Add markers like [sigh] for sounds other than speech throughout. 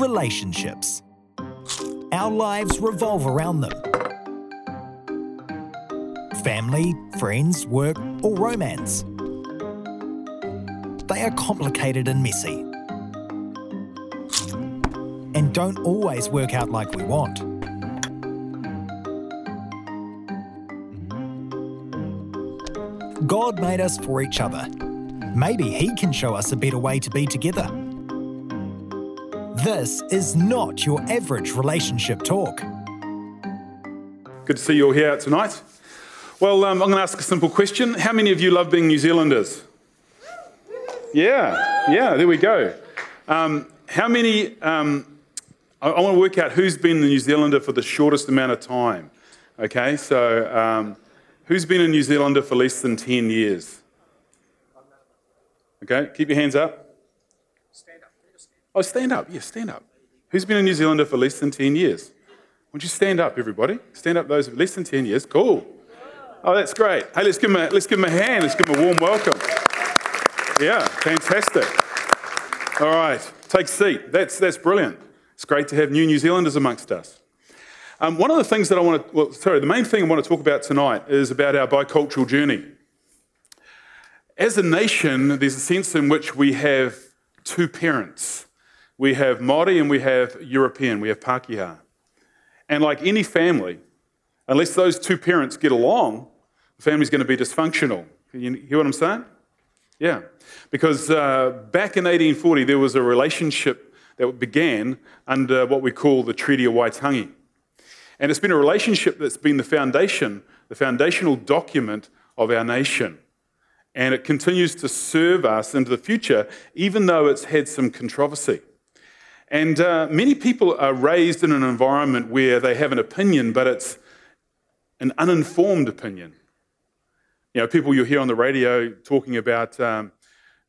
relationships. Our lives revolve around them. Family, friends, work, or romance. They are complicated and messy. And don't always work out like we want. God made us for each other. Maybe He can show us a better way to be together. This is not your average relationship talk. Good to see you all here tonight. Well, um, I'm going to ask a simple question. How many of you love being New Zealanders? Yeah, yeah, there we go. Um, how many, um, I, I, want to work out who's been the New Zealander for the shortest amount of time. Okay, so um, who's been a New Zealander for less than 10 years? Okay, keep your hands up. Oh, stand up. Yeah, stand up. Who's been a New Zealander for less than 10 years? Would you stand up, everybody? Stand up those less than 10 years. Cool. Oh, that's great. Hey, let's give them a, let's give them a hand. Let's give them a warm welcome. Yeah, fantastic. All right, take seat. That's, that's brilliant. It's great to have new New Zealanders amongst us. Um, one of the things that I want to, well, sorry, the main thing I want to talk about tonight is about our bicultural journey. As a nation, there's a sense in which we have two parents. We have Māori and we have European, we have Pākehā. And like any family, unless those two parents get along, the family's going to be dysfunctional. You hear what I'm saying? Yeah. Because uh, back in 1840, there was a relationship that began under what we call the Treaty of Waitangi. And it's been a relationship that's been the foundation, the foundational document of our nation and it continues to serve us into the future, even though it's had some controversy. And uh, many people are raised in an environment where they have an opinion, but it's an uninformed opinion. You know, people you hear on the radio talking about um,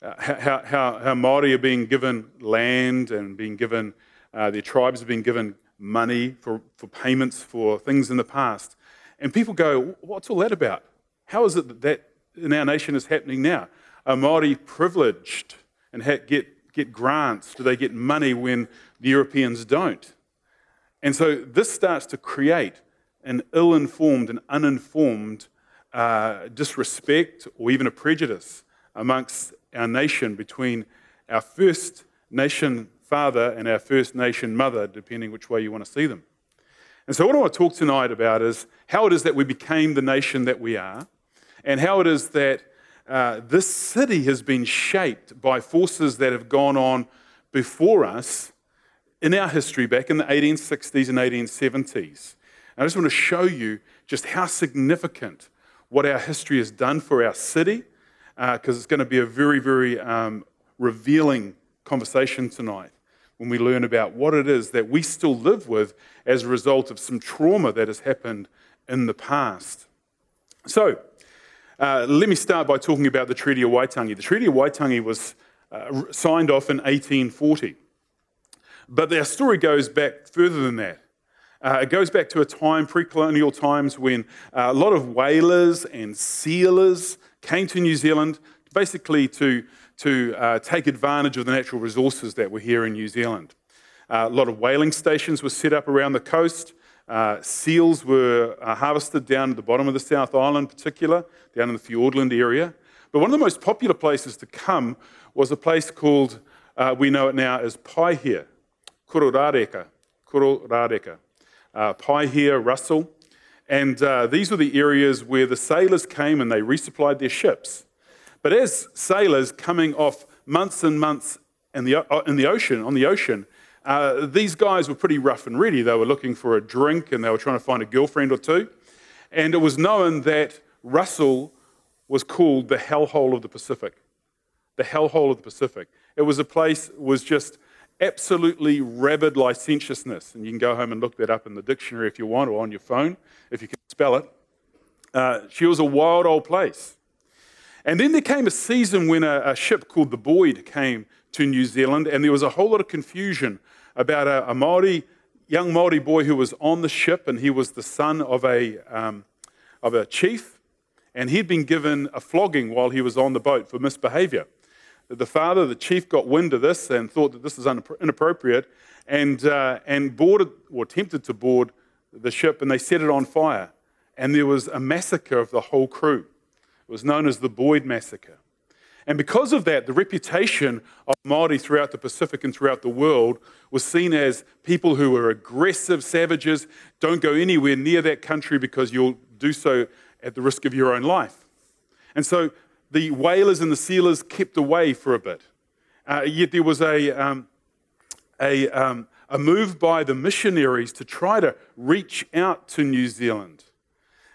how, how, how Māori are being given land and being given, uh, their tribes are being given money for, for payments for things in the past. And people go, What's all that about? How is it that that in our nation is happening now. Are Māori privileged and get, get grants? Do they get money when the Europeans don't? And so this starts to create an ill informed and uninformed uh, disrespect or even a prejudice amongst our nation between our First Nation father and our First Nation mother, depending which way you want to see them. And so, what I want to talk tonight about is how it is that we became the nation that we are and how it is that uh, this city has been shaped by forces that have gone on before us in our history back in the 1860s and 1870s. And I just want to show you just how significant what our history has done for our city, because uh, it's going to be a very, very um, revealing conversation tonight when we learn about what it is that we still live with as a result of some trauma that has happened in the past. So, uh, let me start by talking about the Treaty of Waitangi. The Treaty of Waitangi was uh, signed off in 1840. But our story goes back further than that. Uh, it goes back to a time, pre colonial times, when uh, a lot of whalers and sealers came to New Zealand basically to, to uh, take advantage of the natural resources that were here in New Zealand. A lot of whaling stations were set up around the coast. Uh, seals were uh, harvested down at the bottom of the South Island, particular, down in the Fiordland area. But one of the most popular places to come was a place called, uh, we know it now as Paihia, Kororareka, Kororareka, uh, Paihia, Russell. And uh, these were the areas where the sailors came and they resupplied their ships. But as sailors coming off months and months in the, uh, in the ocean, on the ocean, uh, these guys were pretty rough and ready. They were looking for a drink and they were trying to find a girlfriend or two. And it was known that Russell was called the hellhole of the Pacific. The hellhole of the Pacific. It was a place, was just absolutely rabid licentiousness. And you can go home and look that up in the dictionary if you want or on your phone if you can spell it. Uh, she was a wild old place. And then there came a season when a, a ship called the Boyd came to New Zealand, and there was a whole lot of confusion about a, a Maori, young Maori boy who was on the ship, and he was the son of a, um, of a chief, and he'd been given a flogging while he was on the boat for misbehavior. the father, the chief, got wind of this and thought that this is inappropriate and, uh, and boarded or attempted to board the ship and they set it on fire. And there was a massacre of the whole crew. It was known as the Boyd Massacre. And because of that, the reputation of Maori throughout the Pacific and throughout the world was seen as people who were aggressive savages. Don't go anywhere near that country because you'll do so at the risk of your own life. And so the whalers and the sealers kept away for a bit. Uh, yet there was a, um, a, um, a move by the missionaries to try to reach out to New Zealand.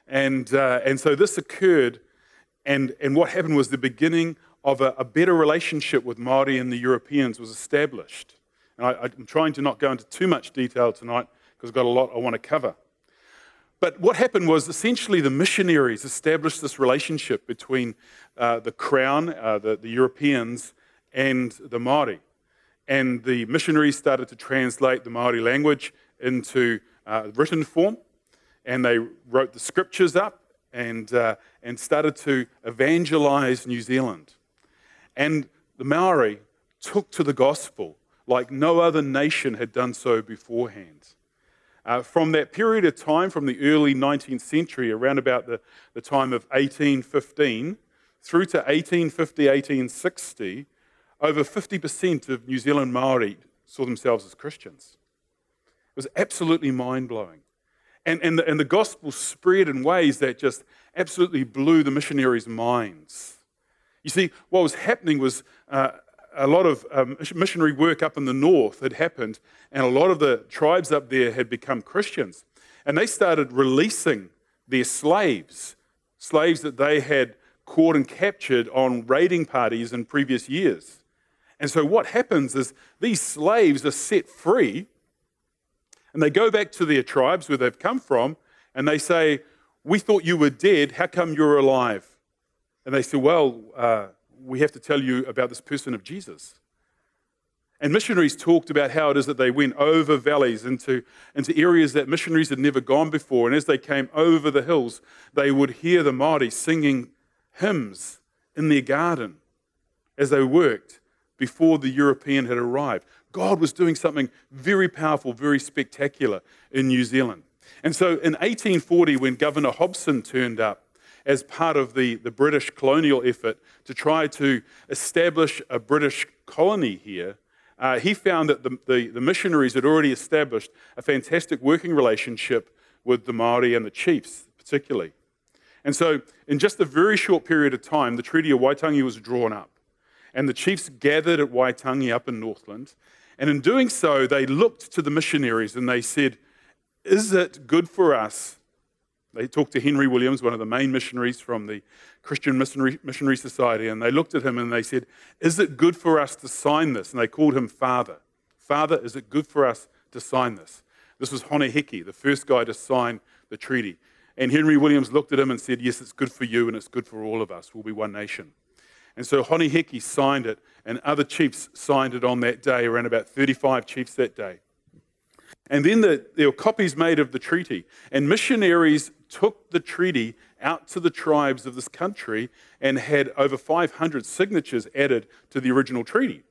And, uh, and so this occurred, and, and what happened was the beginning of a, a better relationship with Māori and the Europeans was established. And I, I'm trying to not go into too much detail tonight because I've got a lot I want to cover. But what happened was essentially the missionaries established this relationship between uh, the crown, uh, the, the, Europeans, and the Māori. And the missionaries started to translate the Māori language into uh, written form, and they wrote the scriptures up and, uh, and started to evangelize New Zealand. And the Maori took to the gospel like no other nation had done so beforehand. Uh, from that period of time, from the early 19th century, around about the, the time of 1815, through to 1850, 1860, over 50% of New Zealand Maori saw themselves as Christians. It was absolutely mind blowing. And, and, the, and the gospel spread in ways that just absolutely blew the missionaries' minds. You see, what was happening was uh, a lot of um, missionary work up in the north had happened, and a lot of the tribes up there had become Christians. And they started releasing their slaves, slaves that they had caught and captured on raiding parties in previous years. And so what happens is these slaves are set free, and they go back to their tribes where they've come from, and they say, We thought you were dead. How come you're alive? And they said, Well, uh, we have to tell you about this person of Jesus. And missionaries talked about how it is that they went over valleys into, into areas that missionaries had never gone before. And as they came over the hills, they would hear the Māori singing hymns in their garden as they worked before the European had arrived. God was doing something very powerful, very spectacular in New Zealand. And so in 1840, when Governor Hobson turned up, as part of the, the British colonial effort to try to establish a British colony here, uh, he found that the, the, the, missionaries had already established a fantastic working relationship with the Maori and the chiefs, particularly. And so, in just a very short period of time, the Treaty of Waitangi was drawn up. And the chiefs gathered at Waitangi up in Northland. And in doing so, they looked to the missionaries and they said, Is it good for us they talked to Henry Williams, one of the main missionaries from the Christian Missionary, Missionary Society, and they looked at him and they said, Is it good for us to sign this? And they called him Father. Father, is it good for us to sign this? This was Hone the first guy to sign the treaty. And Henry Williams looked at him and said, Yes, it's good for you and it's good for all of us. We'll be one nation. And so Hone signed it, and other chiefs signed it on that day, around about 35 chiefs that day. And then the, there were copies made of the treaty, and missionaries took the treaty out to the tribes of this country and had over 500 signatures added to the original treaty.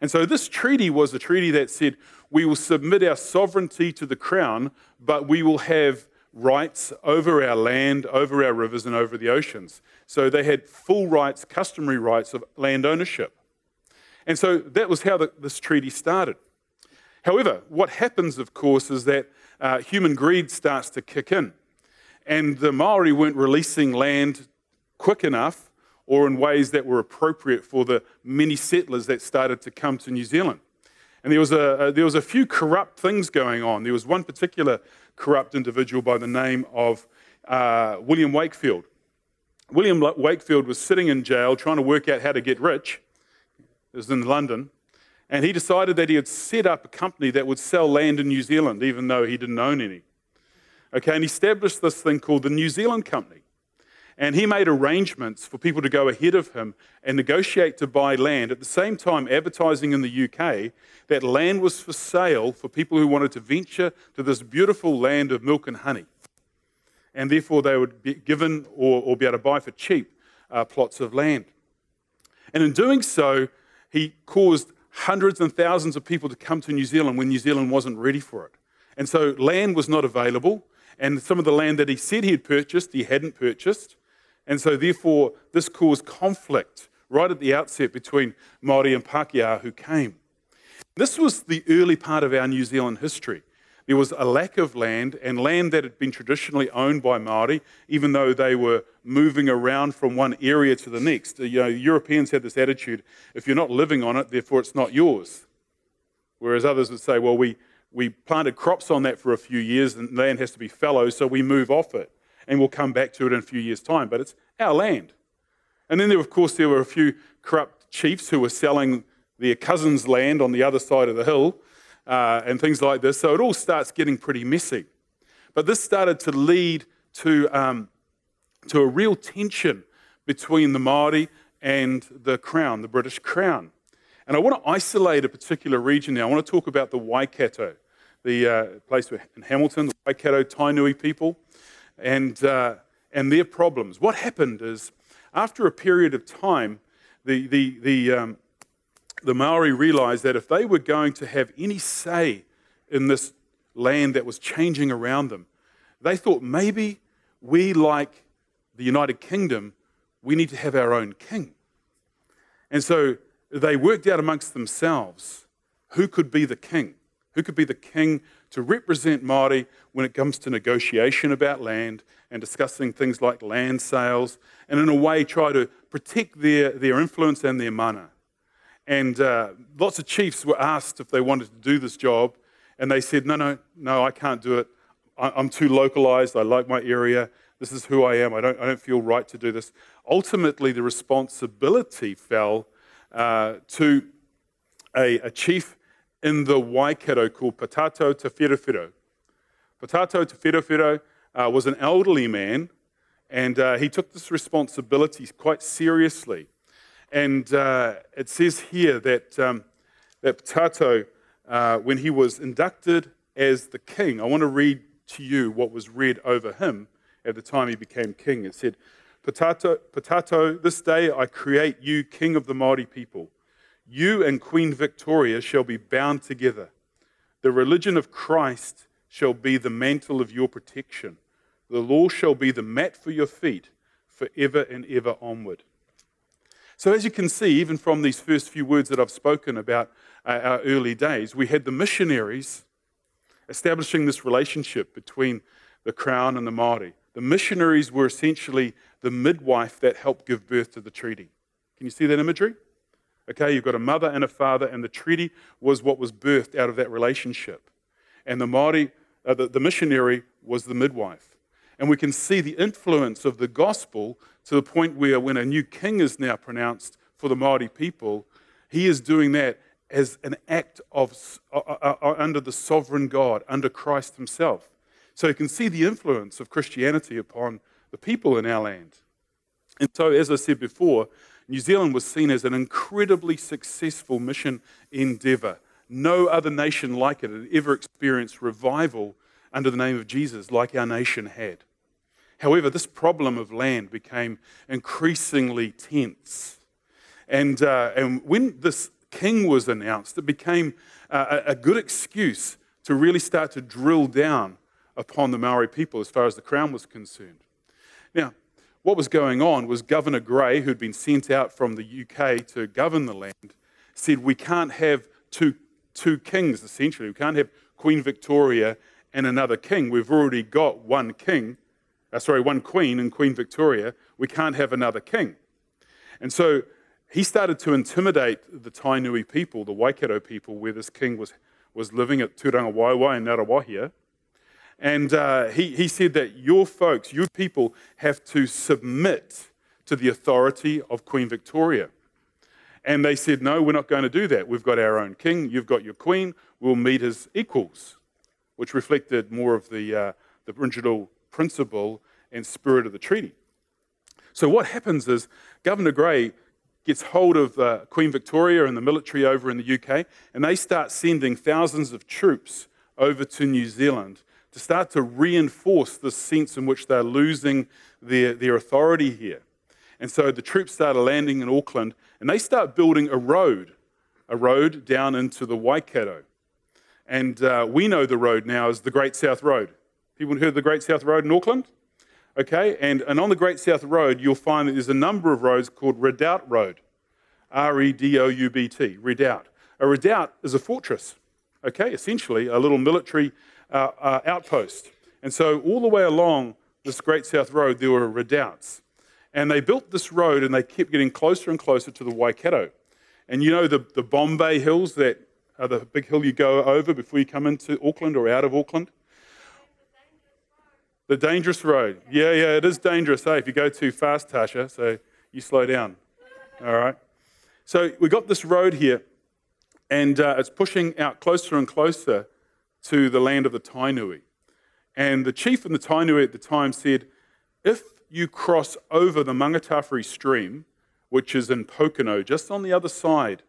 And so this treaty was a treaty that said we will submit our sovereignty to the crown, but we will have rights over our land, over our rivers, and over the oceans. So they had full rights, customary rights of land ownership. And so that was how the, this treaty started. However, what happens, of course, is that uh, human greed starts to kick in. And the Maori weren't releasing land quick enough or in ways that were appropriate for the many settlers that started to come to New Zealand. And there was a, a, there was a few corrupt things going on. There was one particular corrupt individual by the name of uh, William Wakefield. William Wakefield was sitting in jail trying to work out how to get rich. It was in London. And he decided that he would set up a company that would sell land in New Zealand, even though he didn't own any. Okay, and he established this thing called the New Zealand Company. And he made arrangements for people to go ahead of him and negotiate to buy land, at the same time advertising in the UK that land was for sale for people who wanted to venture to this beautiful land of milk and honey. And therefore, they would be given or, or be able to buy for cheap uh, plots of land. And in doing so, he caused hundreds and thousands of people to come to New Zealand when New Zealand wasn't ready for it. And so land was not available, and some of the land that he said he had purchased, he hadn't purchased. And so, therefore, this caused conflict right at the outset between Māori and Pākehā who came. This was the early part of our New Zealand history. There was a lack of land, and land that had been traditionally owned by Māori, even though they were moving around from one area to the next. You know, Europeans had this attitude if you're not living on it, therefore it's not yours. Whereas others would say, well, we, we planted crops on that for a few years, and land has to be fallow, so we move off it, and we'll come back to it in a few years' time. But it's our land. And then, there, of course, there were a few corrupt chiefs who were selling their cousin's land on the other side of the hill uh, and things like this. So it all starts getting pretty messy. But this started to lead to, um, to a real tension between the Māori and the Crown, the British Crown. And I want to isolate a particular region now. I want to talk about the Waikato, the uh, place in Hamilton, the Waikato Tainui people, and, uh, and their problems. What happened is, after a period of time, the, the, the, um, the Maori realized that if they were going to have any say in this land that was changing around them, they thought maybe we, like the United Kingdom, we need to have our own king. And so they worked out amongst themselves who could be the king, who could be the king to represent Māori when it comes to negotiation about land and discussing things like land sales, and in a way try to protect their, their influence and their mana. And uh, lots of chiefs were asked if they wanted to do this job, and they said, No, no, no, I can't do it. I'm too localized. I like my area. This is who I am. I don't, I don't feel right to do this. Ultimately, the responsibility fell uh, to a, a, chief in the Waikato called Potatau Te Wherowhero. Potatau Te Wherowhero uh, was an elderly man, and uh, he took this responsibility quite seriously. And uh, it says here that, um, that Tato, uh, when he was inducted as the king, I want to read to you what was read over him at the time he became king. It said, Potatau, Potatau, this day I create you king of the Māori people. You and Queen Victoria shall be bound together. The religion of Christ shall be the mantle of your protection. The law shall be the mat for your feet forever and ever onward. So, as you can see, even from these first few words that I've spoken about uh, our early days, we had the missionaries establishing this relationship between the crown and the Māori. The missionaries were essentially the midwife that helped give birth to the treaty. Can you see that imagery? Okay, you've got a mother and a father, and the treaty was what was birthed out of that relationship. And the Māori, uh, the, the missionary, was the midwife. And we can see the influence of the gospel to the point where when a new king is now pronounced for the Māori people, he is doing that as an act of uh, uh, uh, under the sovereign God, under Christ himself. So you can see the influence of Christianity upon the people in our land. And so, as I said before, New Zealand was seen as an incredibly successful mission endeavor. No other nation like it had ever experienced revival under the name of Jesus like our nation had. However, this problem of land became increasingly tense. And, uh, and when this king was announced, it became uh, a good excuse to really start to drill down upon the Maori people as far as the crown was concerned. Now, what was going on was Governor Grey, who'd been sent out from the UK to govern the land, said, We can't have two, two kings, essentially. We can't have Queen Victoria and another king. We've already got one king uh, sorry, one queen and Queen Victoria, we can't have another king. And so he started to intimidate the Tainui people, the Waikato people, where this king was, was living at Turangawaewae in Ngaruawahia. And uh, he, he said that your folks, your people, have to submit to the authority of Queen Victoria. And they said, No, we're not going to do that. We've got our own king, you've got your queen, we'll meet as equals, which reflected more of the, uh, the original principle and spirit of the treaty. So, what happens is Governor Grey gets hold of uh, Queen Victoria and the military over in the UK, and they start sending thousands of troops over to New Zealand to start to reinforce the sense in which they're losing their, their authority here. And so the troops started landing in Auckland and they start building a road, a road down into the Waikato. And uh, we know the road now as the Great South Road. People heard of the Great South Road in Auckland? Okay, and, and on the Great South Road, you'll find that there's a number of roads called Redoubt Road. R E D O U B T, redoubt. A redoubt is a fortress, okay, essentially a little military uh, uh, outpost. And so, all the way along this Great South Road, there were redoubts. And they built this road and they kept getting closer and closer to the Waikato. And you know the, the Bombay Hills that are the big hill you go over before you come into Auckland or out of Auckland? The dangerous road. Yeah, yeah, it is dangerous. Hey, if you go too fast, Tasha, so you slow down. All right. So we got this road here, and uh, it's pushing out closer and closer to the land of the Tainui. And the chief in the Tainui at the time said, if you cross over the Mangatawhiri stream, which is in Pokeno, just on the other side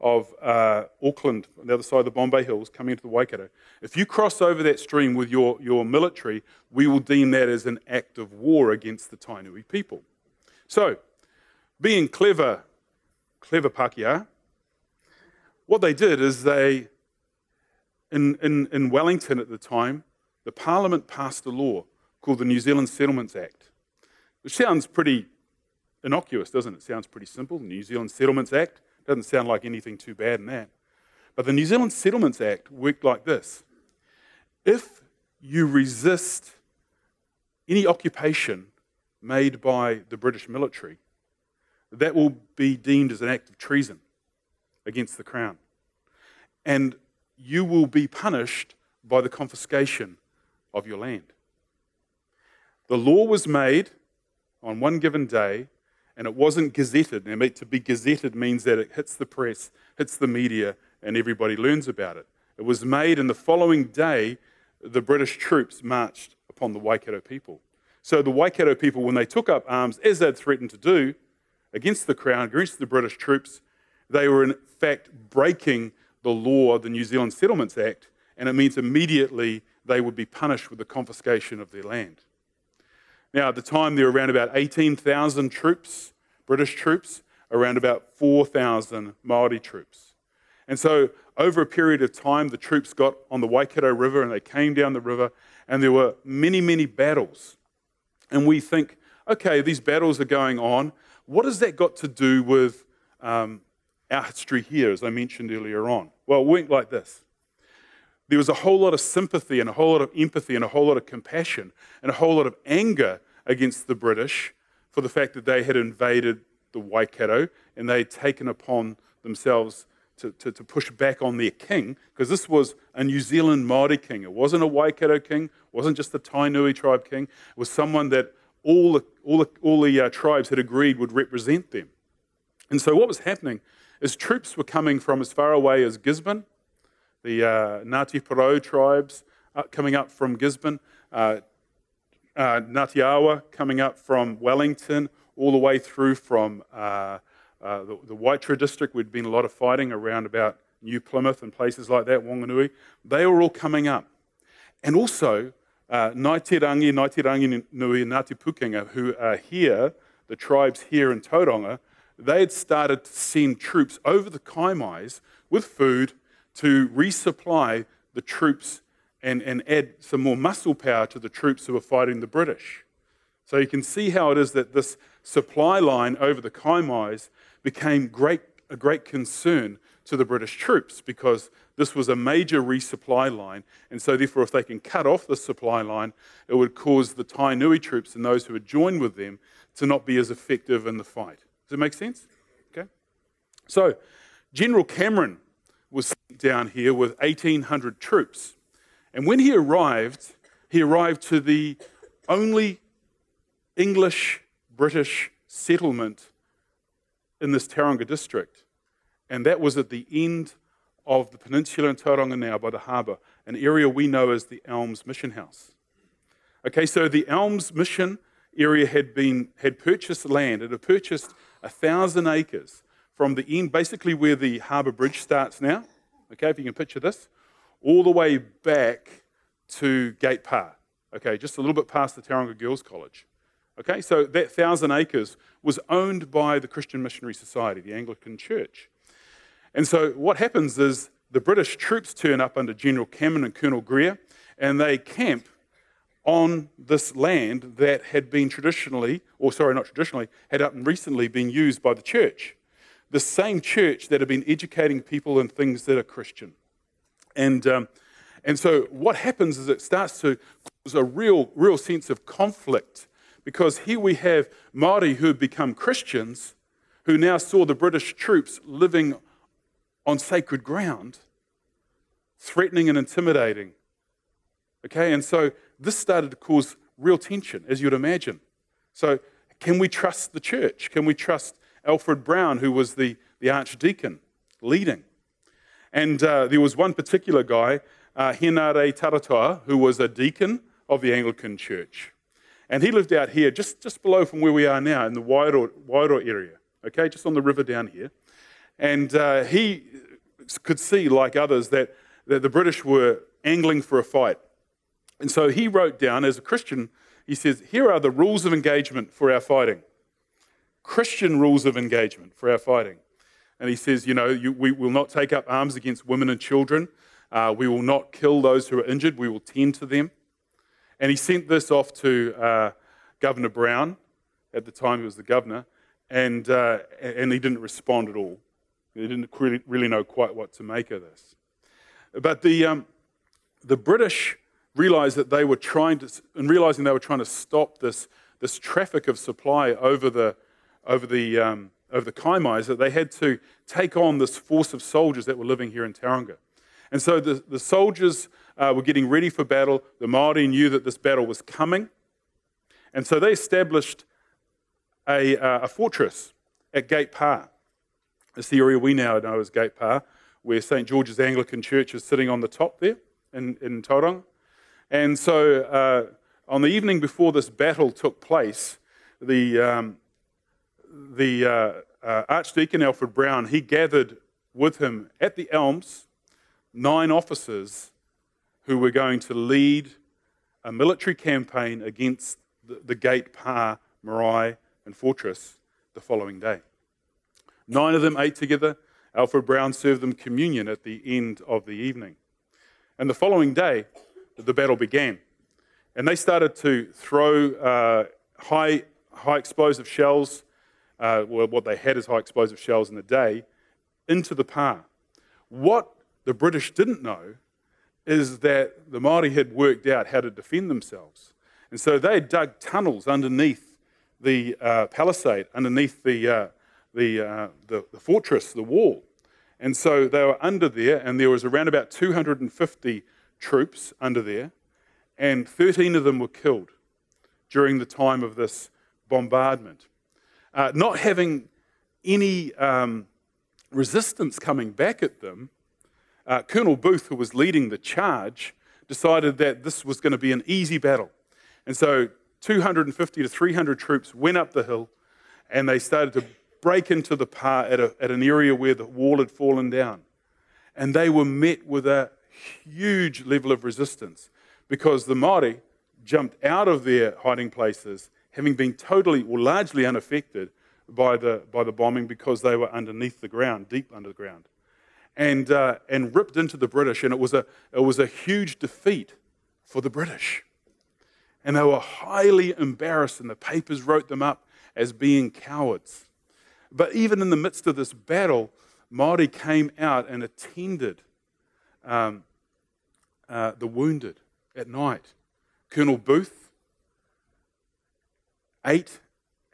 of uh, Auckland, on the other side of the Bombay Hills, coming into the Waikato, if you cross over that stream with your, your military, we will deem that as an act of war against the Tainui people. So, being clever clever Pakeha, what they did is they, in, in, in Wellington at the time, the Parliament passed a law called the New Zealand Settlements Act, which sounds pretty innocuous, doesn't it? it? Sounds pretty simple. The New Zealand Settlements Act doesn't sound like anything too bad in that. But the New Zealand Settlements Act worked like this if you resist any occupation made by the British military, that will be deemed as an act of treason against the crown. And you will be punished by the confiscation of your land. The law was made on one given day, and it wasn't gazetted. Now, to be gazetted means that it hits the press, hits the media, and everybody learns about it. It was made, and the following day, the British troops marched upon the Waikato people. So the Waikato people, when they took up arms, as they'd threatened to do, against the Crown, against the British troops. They were, in fact, breaking the law, the New Zealand Settlements Act, and it means immediately they would be punished with the confiscation of their land. Now, at the time, there were around about 18,000 troops, British troops, around about 4,000 Maori troops. And so, over a period of time, the troops got on the Waikato River and they came down the river, and there were many, many battles. And we think, okay, these battles are going on, what has that got to do with um, history here, as I mentioned earlier on? Well, it went like this. There was a whole lot of sympathy and a whole lot of empathy and a whole lot of compassion and a whole lot of anger against the British for the fact that they had invaded the Waikato and they had taken upon themselves to, to, to push back on their king, because this was a New Zealand Maori king. It wasn't a Waikato king, it wasn't just a Tainui tribe king, it was someone that all the, all the, all the uh, tribes had agreed would represent them. And so what was happening is troops were coming from as far away as Gisborne, the uh, Ngāti Porou tribes uh, coming up from Gisborne, uh, uh, Ngāti coming up from Wellington, all the way through from uh, uh, the, the Waitara district. We'd been a lot of fighting around about New Plymouth and places like that, Wanganui. They were all coming up. And also, uh, Ngāi Te Rangi, Ngāi Te Rangi Nui, Ngāti Pukenga, who are here, the tribes here in Tauranga, they had started to send troops over the Kaimais with food to resupply the troops and, and add some more muscle power to the troops who were fighting the British. So you can see how it is that this supply line over the Kaimais became great, a great concern to the British troops because this was a major resupply line. And so, therefore, if they can cut off the supply line, it would cause the Tainui troops and those who had joined with them to not be as effective in the fight. Does it make sense? Okay. So, General Cameron was sent down here with 1,800 troops. And when he arrived, he arrived to the only English British settlement in this Tauranga district. And that was at the end of the peninsula in Tauranga now by the harbour, an area we know as the Elms Mission House. Okay, so the Elms Mission area had been had purchased land. It had purchased a thousand acres from the end, basically where the harbour bridge starts now. Okay, if you can picture this, all the way back to Gate Pa. Okay, just a little bit past the Tauranga Girls College. Okay, so that thousand acres was owned by the Christian Missionary Society, the Anglican Church. And so what happens is the British troops turn up under General Cameron and Colonel Greer, and they camp on this land that had been traditionally, or sorry, not traditionally, had up and recently been used by the church. The same church that had been educating people in things that are Christian. And, um, and so what happens is it starts to cause a real, real sense of conflict because here we have Māori who had become Christians who now saw the British troops living on sacred ground, threatening and intimidating. Okay, and so this started to cause real tension, as you'd imagine. So, can we trust the church? Can we trust Alfred Brown, who was the, the archdeacon leading? And uh, there was one particular guy, uh, Henare Taratoa, who was a deacon of the Anglican Church. And he lived out here, just, just below from where we are now, in the Wairoa, Wairoa area, okay, just on the river down here. And uh, he could see, like others, that, that the British were angling for a fight. And so he wrote down, as a Christian, he says, Here are the rules of engagement for our fighting. Christian rules of engagement for our fighting. And he says, You know, you, we will not take up arms against women and children. Uh, we will not kill those who are injured. We will tend to them. And he sent this off to uh, Governor Brown. At the time, he was the governor. And, uh, and he didn't respond at all. He didn't really, really know quite what to make of this. But the, um, the British realized that they were trying to, and realizing they were trying to stop this, this traffic of supply over the, over the, um, over the Kaimais, that they had to take on this force of soldiers that were living here in Tauranga. And so the, the soldiers uh, were getting ready for battle. The Māori knew that this battle was coming. And so they established a, uh, a fortress at Gate Pa. It's the area we now know as Gate Pa, where St. George's Anglican Church is sitting on the top there in, in Tauranga. And so uh, on the evening before this battle took place, the, um, the uh, uh, Archdeacon Alfred Brown, he gathered with him at the Elms nine officers who were going to lead a military campaign against the, the Gate Pa marae and fortress the following day. Nine of them ate together. Alfred Brown served them communion at the end of the evening. And the following day, the battle began. And they started to throw uh, high, high explosive shells, uh, well, what they had as high explosive shells in the day, into the pa. What the British didn't know is that the Māori had worked out how to defend themselves. And so they dug tunnels underneath the uh, palisade, underneath the, uh, the, uh, the, the, fortress, the wall. And so they were under there, and there was around about 250 troops under there, and 13 of them were killed during the time of this bombardment. Uh, not having any um, resistance coming back at them, uh, Colonel Booth, who was leading the charge, decided that this was going to be an easy battle. And so 250 to 300 troops went up the hill and they started to break into the Pa at, a, at an area where the wall had fallen down. And they were met with a huge level of resistance because the Māori jumped out of their hiding places, having been totally or largely unaffected by the, by the bombing because they were underneath the ground, deep underground, and, uh, and ripped into the British. And it was, a, it was a huge defeat for the British. And they were highly embarrassed, and the papers wrote them up as being cowards. But even in the midst of this battle, Māori came out and attended um, uh, the wounded at night. Colonel Booth, eight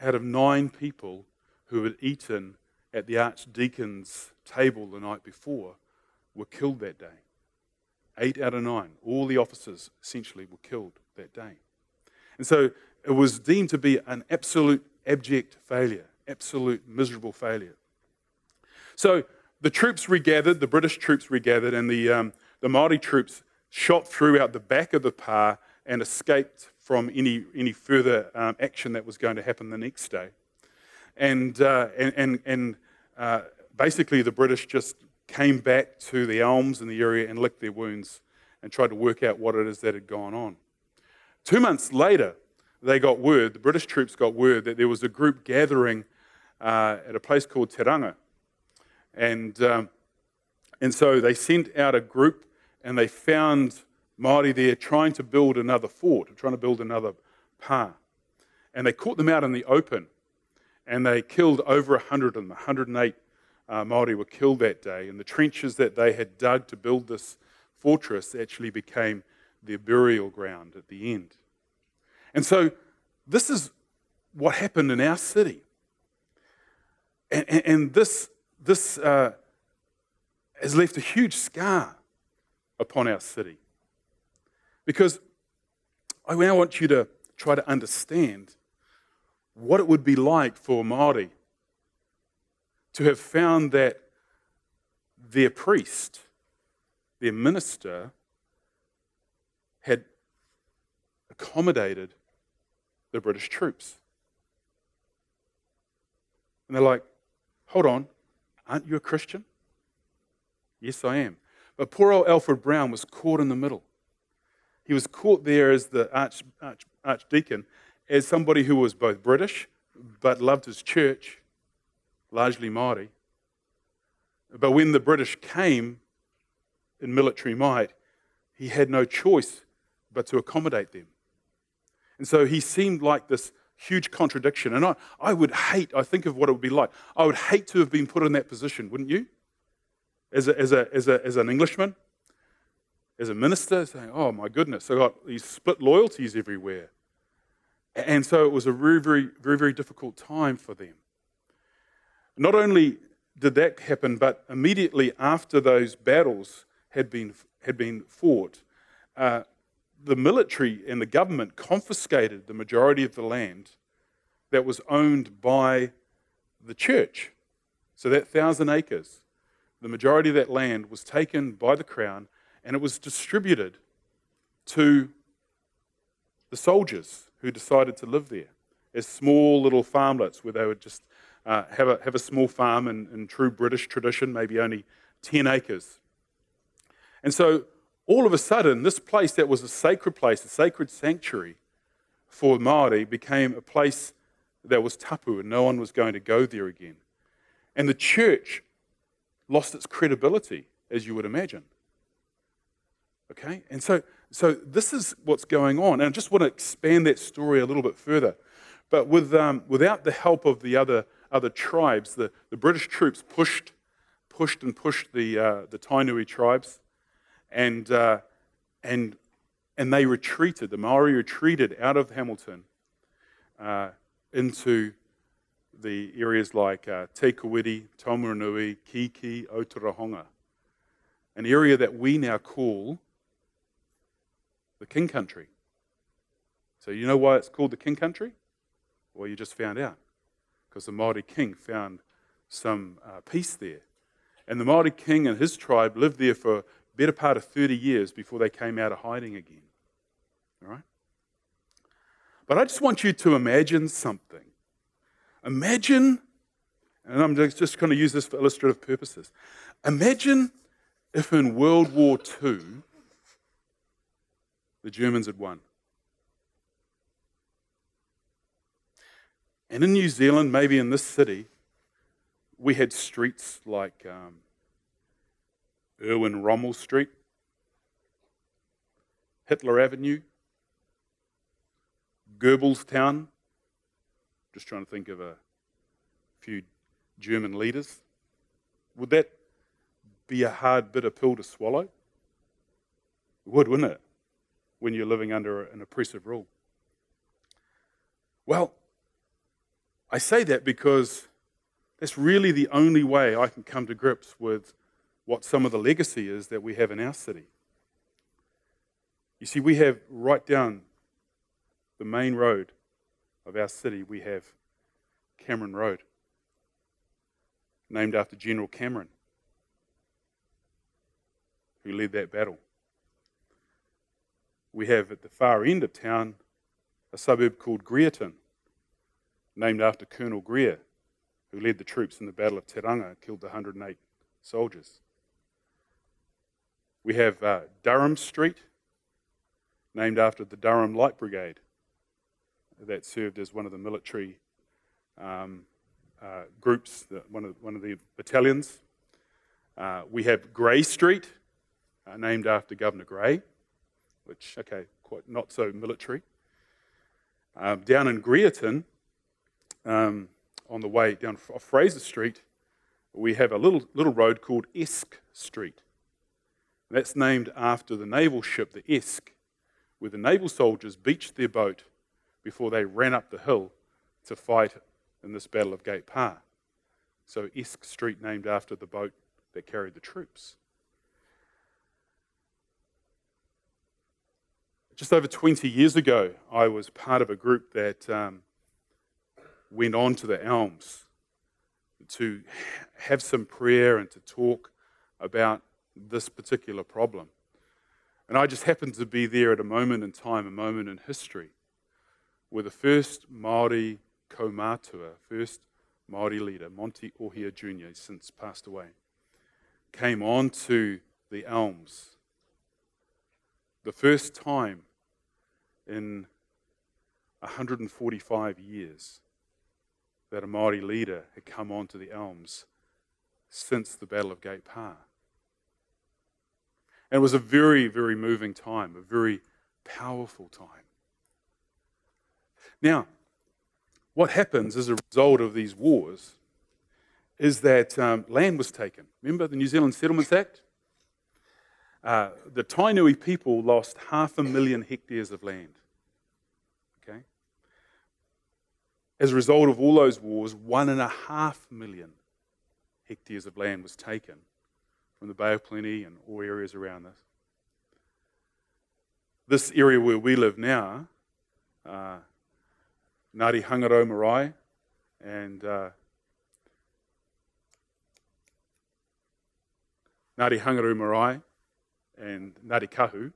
out of nine people who had eaten at the archdeacon's table the night before were killed that day. Eight out of nine, all the officers essentially were killed that day. And so it was deemed to be an absolute abject failure, absolute miserable failure. So the troops regathered, the British troops regathered, and the, um, the Māori troops shot through out the back of the pa and escaped from any, any further um, action that was going to happen the next day. And, uh, and, and, and uh, basically, the British just came back to the elms in the area and licked their wounds and tried to work out what it is that had gone on. Two months later, they got word, the British troops got word that there was a group gathering uh, at a place called Te Ranga. And, um, and so they sent out a group and they found Māori there trying to build another fort, trying to build another pa. And they caught them out in the open and they killed over 100 of them. 108 uh, Māori were killed that day. And the trenches that they had dug to build this fortress actually became their burial ground at the end. And so this is what happened in our city. And, and, and this, this uh, has left a huge scar upon our city. Because I now want you to try to understand what it would be like for Māori to have found that their priest, their minister, had accommodated the British troops. And they're like, hold on, aren't you a Christian? Yes, I am. But poor old Alfred Brown was caught in the middle. He was caught there as the arch, arch, archdeacon, as somebody who was both British but loved his church, largely Māori. But when the British came in military might, he had no choice but to accommodate them. And so he seemed like this huge contradiction. And I, I would hate, I think of what it would be like. I would hate to have been put in that position, wouldn't you? As, a, as, a, as, a, as an Englishman, as a minister, saying, oh my goodness, I got these split loyalties everywhere. And so it was a very, very, very, very difficult time for them. Not only did that happen, but immediately after those battles had been, had been fought, uh, the military and the government confiscated the majority of the land that was owned by the church. So that thousand acres, the majority of that land was taken by the crown and it was distributed to the soldiers who decided to live there as small little farmlets where they would just uh, have, a, have a small farm in, in true British tradition, maybe only 10 acres. And so all of a sudden, this place that was a sacred place, a sacred sanctuary for Māori, became a place that was tapu and no one was going to go there again. And the church lost its credibility, as you would imagine. Okay? And so, so this is what's going on. And I just want to expand that story a little bit further. But with, um, without the help of the other, other tribes, the, the British troops pushed, pushed and pushed the, uh, the Tainui tribes and, uh, and, and they retreated. The Maori retreated out of Hamilton uh, into the areas like uh, Te Kuiti, Taumarunui, Kiki, Otorohanga, an area that we now call the King Country. So, you know why it's called the King Country? Well, you just found out. Because the Maori king found some uh, peace there. And the Maori king and his tribe lived there for better part of 30 years before they came out of hiding again. All right? But I just want you to imagine something. Imagine, and I'm just going to use this for illustrative purposes. Imagine if in World War II the Germans had won. And in New Zealand, maybe in this city, we had streets like um, Erwin Rommel Street, Hitler Avenue, Goebbels Town. Just trying to think of a few German leaders. Would that be a hard bitter pill to swallow? It would, wouldn't it? When you're living under an oppressive rule. Well, I say that because that's really the only way I can come to grips with what some of the legacy is that we have in our city. You see, we have right down the main road of our city, we have Cameron Road, named after General Cameron, who led that battle. We have at the far end of town a suburb called Greerton, named after Colonel Greer, who led the troops in the Battle of Te Ranga and killed the 108 soldiers. We have uh, Durham Street, named after the Durham Light Brigade, that served as one of the military um, uh, groups, one, of, one of the battalions. Uh, we have Grey Street, uh, named after Governor Grey, which, okay, quite not so military. Um, down in Greerton, um, on the way down Fraser Street, we have a little, little road called Esk Street. That's named after the naval ship, the Esk, where the naval soldiers beached their boat before they ran up the hill to fight in this Battle of Gate Pā. So Esk Street named after the boat that carried the troops. Just over 20 years ago, I was part of a group that um, went on to the Elms to have some prayer and to talk about this particular problem. And I just happened to be there at a moment in time, a moment in history, where the first Māori kaumatua, first Māori leader, Monty Ohia Jr., since passed away, came on to the Elms. The first time in 145 years that a Māori leader had come onto the Elms since the Battle of Gate Pā. And it was a very, very moving time, a very powerful time. Now, what happens as a result of these wars is that um, land was taken. Remember the New Zealand Settlements Act? Uh, the Tainui people lost half a million hectares of land. Okay? As a result of all those wars, one and a half million hectares of land was taken from the Bay of Plenty and all areas around this. This area where we live now, uh, Ngāti Hangarau Marae and uh, Ngāti Hangarau Marae and Ngāti Kahu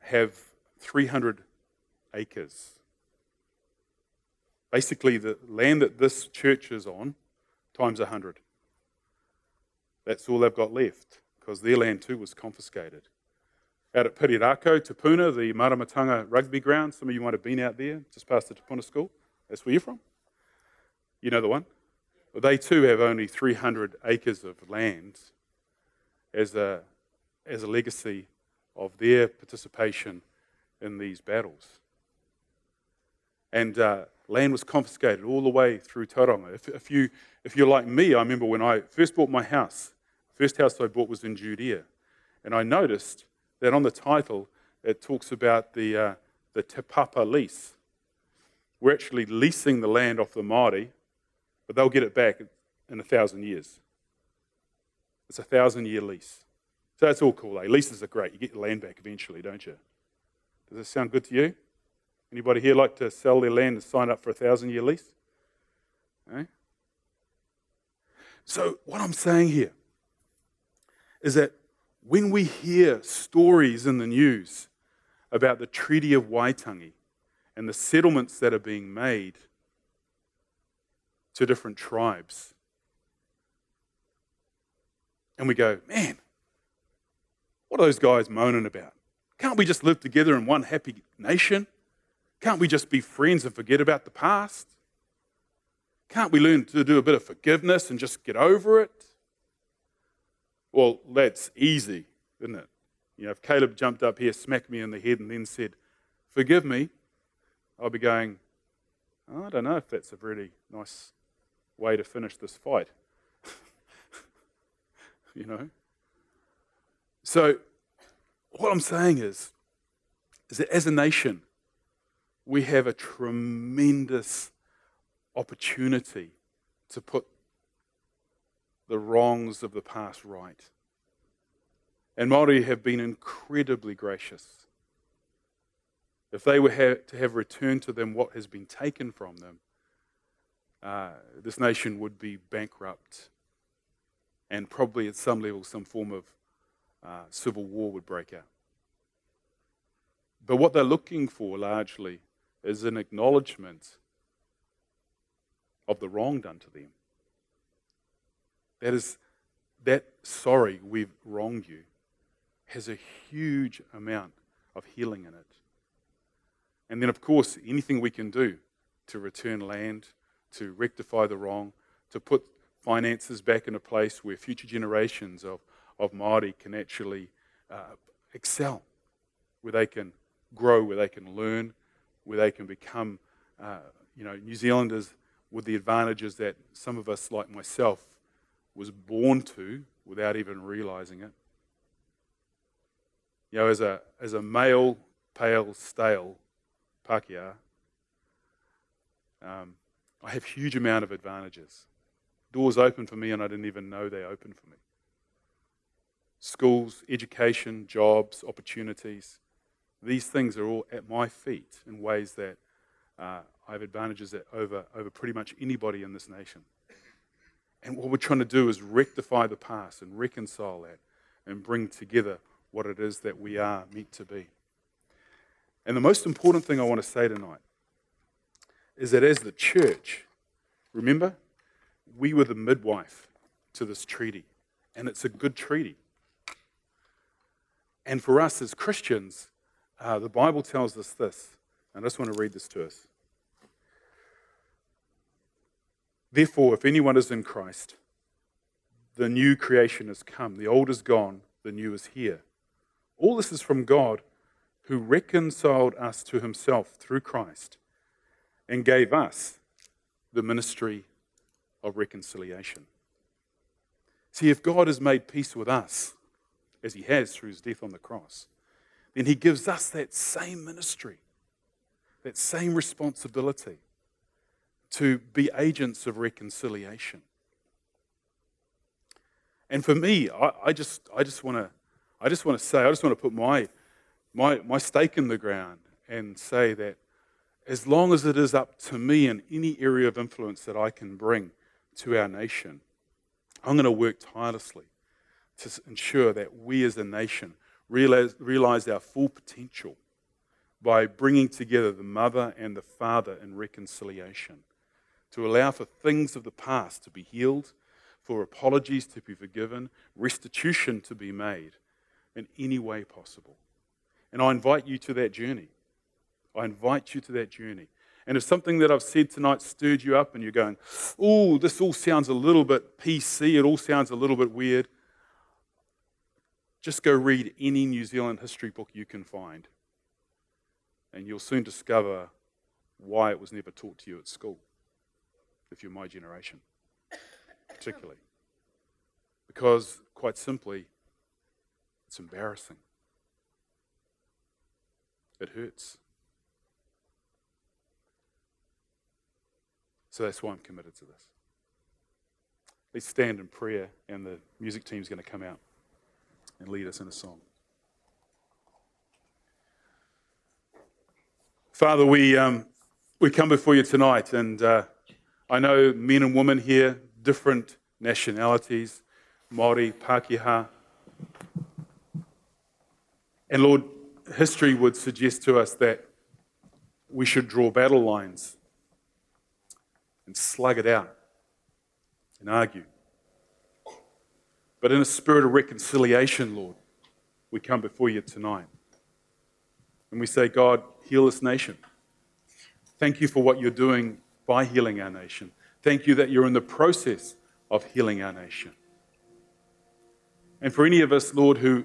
have 300 acres Basically, the land that this church is on times 100. That's all they've got left because their land too was confiscated. Out at Pirirākau, Te Puna, the Maramatanga rugby ground, some of you might have been out there just past the Te Puna school. That's where you're from. You know the one? Well, they too have only 300 acres of land as a, as a legacy of their participation in these battles. And uh, land was confiscated all the way through Tauranga. If, if, you, if you're like me, I remember when I first bought my house, first house I bought was in Judea. And I noticed that on the title, it talks about the, uh, the Te Papa lease. We're actually leasing the land off the Māori, but they'll get it back in a thousand years. It's a thousand year lease. So that's all cool. Eh? Leases are great. You get your land back eventually, don't you? Does this sound good to you? Anybody here like to sell their land and sign up for a thousand year lease? Okay. So, what I'm saying here is that when we hear stories in the news about the Treaty of Waitangi and the settlements that are being made to different tribes, and we go, man, what are those guys moaning about? Can't we just live together in one happy nation? Can't we just be friends and forget about the past? Can't we learn to do a bit of forgiveness and just get over it? Well, that's easy, isn't it? You know, if Caleb jumped up here, smacked me in the head, and then said, Forgive me, I'll be going, oh, I don't know if that's a really nice way to finish this fight. [laughs] you know? So, what I'm saying is, is that as a nation, we have a tremendous opportunity to put the wrongs of the past right. And Māori have been incredibly gracious. If they were to have returned to them what has been taken from them, uh, this nation would be bankrupt. And probably at some level, some form of uh, civil war would break out. But what they're looking for largely is an acknowledgement of the wrong done to them. That is, that sorry we've wronged you has a huge amount of healing in it. And then, of course, anything we can do to return land, to rectify the wrong, to put finances back in a place where future generations of, of Māori can actually uh, excel, where they can grow, where they can learn, where they can become, uh, you know, New Zealanders with the advantages that some of us, like myself, was born to without even realizing it. You know, as a, as a male, pale, stale Pākehā, um, I have huge amount of advantages. Doors open for me and I didn't even know they opened for me. Schools, education, jobs, opportunities. These things are all at my feet in ways that uh, I have advantages over, over pretty much anybody in this nation. And what we're trying to do is rectify the past and reconcile that and bring together what it is that we are meant to be. And the most important thing I want to say tonight is that as the church, remember, we were the midwife to this treaty, and it's a good treaty. And for us as Christians, uh, the Bible tells us this. I just want to read this to us. Therefore, if anyone is in Christ, the new creation has come. The old is gone, the new is here. All this is from God, who reconciled us to himself through Christ and gave us the ministry of reconciliation. See, if God has made peace with us, as he has through his death on the cross, then he gives us that same ministry, that same responsibility to be agents of reconciliation. And for me, I, I just, I just want to, I just want to say, I just want to put my, my, my stake in the ground and say that as long as it is up to me in any area of influence that I can bring to our nation, I'm going to work tirelessly to ensure that we as a nation realize, realize our full potential by bringing together the mother and the father in reconciliation to allow for things of the past to be healed, for apologies to be forgiven, restitution to be made in any way possible. And I invite you to that journey. I invite you to that journey. And if something that I've said tonight stirred you up and you're going, oh, this all sounds a little bit PC, it all sounds a little bit weird, just go read any New Zealand history book you can find. And you'll soon discover why it was never taught to you at school if you're my generation, particularly. Because, quite simply, it's embarrassing. It hurts. So that's why I'm committed to this. Let's stand in prayer, and the music team's going to come out and lead us in a song. Father, we, um, we come before you tonight, and uh, I know men and women here, different nationalities, Māori, Pākehā. And Lord, history would suggest to us that we should draw battle lines and slug it out and argue. But in a spirit of reconciliation, Lord, we come before you tonight. And we say, God, heal this nation. Thank you for what you're doing by healing our nation. Thank you that you're in the process of healing our nation. And for any of us, Lord, who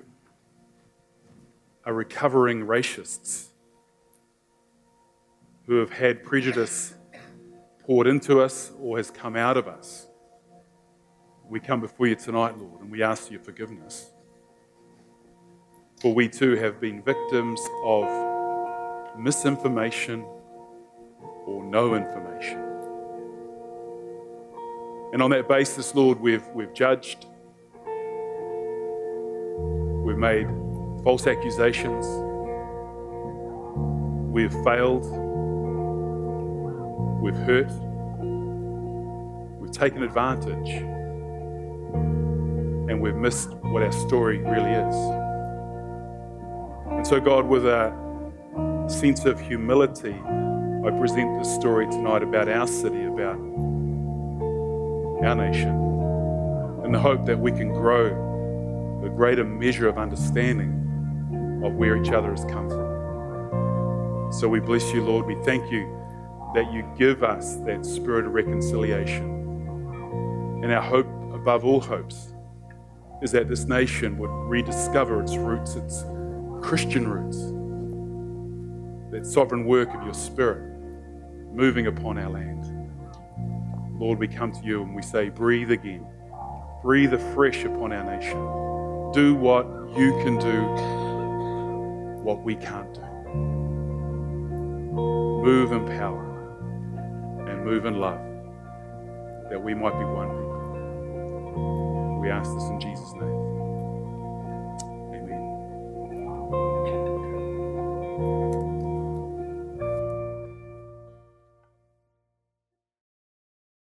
are recovering racists, who have had prejudice poured into us or has come out of us, we come before you tonight, Lord, and we ask your forgiveness. For we too have been victims of misinformation or no information. And on that basis, Lord, we've, we've judged, we've made false accusations, we've failed, we've hurt, we've taken advantage, and we've missed what our story really is. And so, God, with a sense of humility, I present this story tonight about our city, about our nation, in the hope that we can grow a greater measure of understanding of where each other has come from. So we bless you, Lord. We thank you that you give us that spirit of reconciliation. And our hope above all hopes is that this nation would rediscover its roots, its Christian roots, that sovereign work of your spirit moving upon our land. Lord, we come to you and we say, breathe again. Breathe afresh upon our nation. Do what you can do, what we can't do. Move in power and move in love that we might be one people. We ask this in Jesus' name. Amen.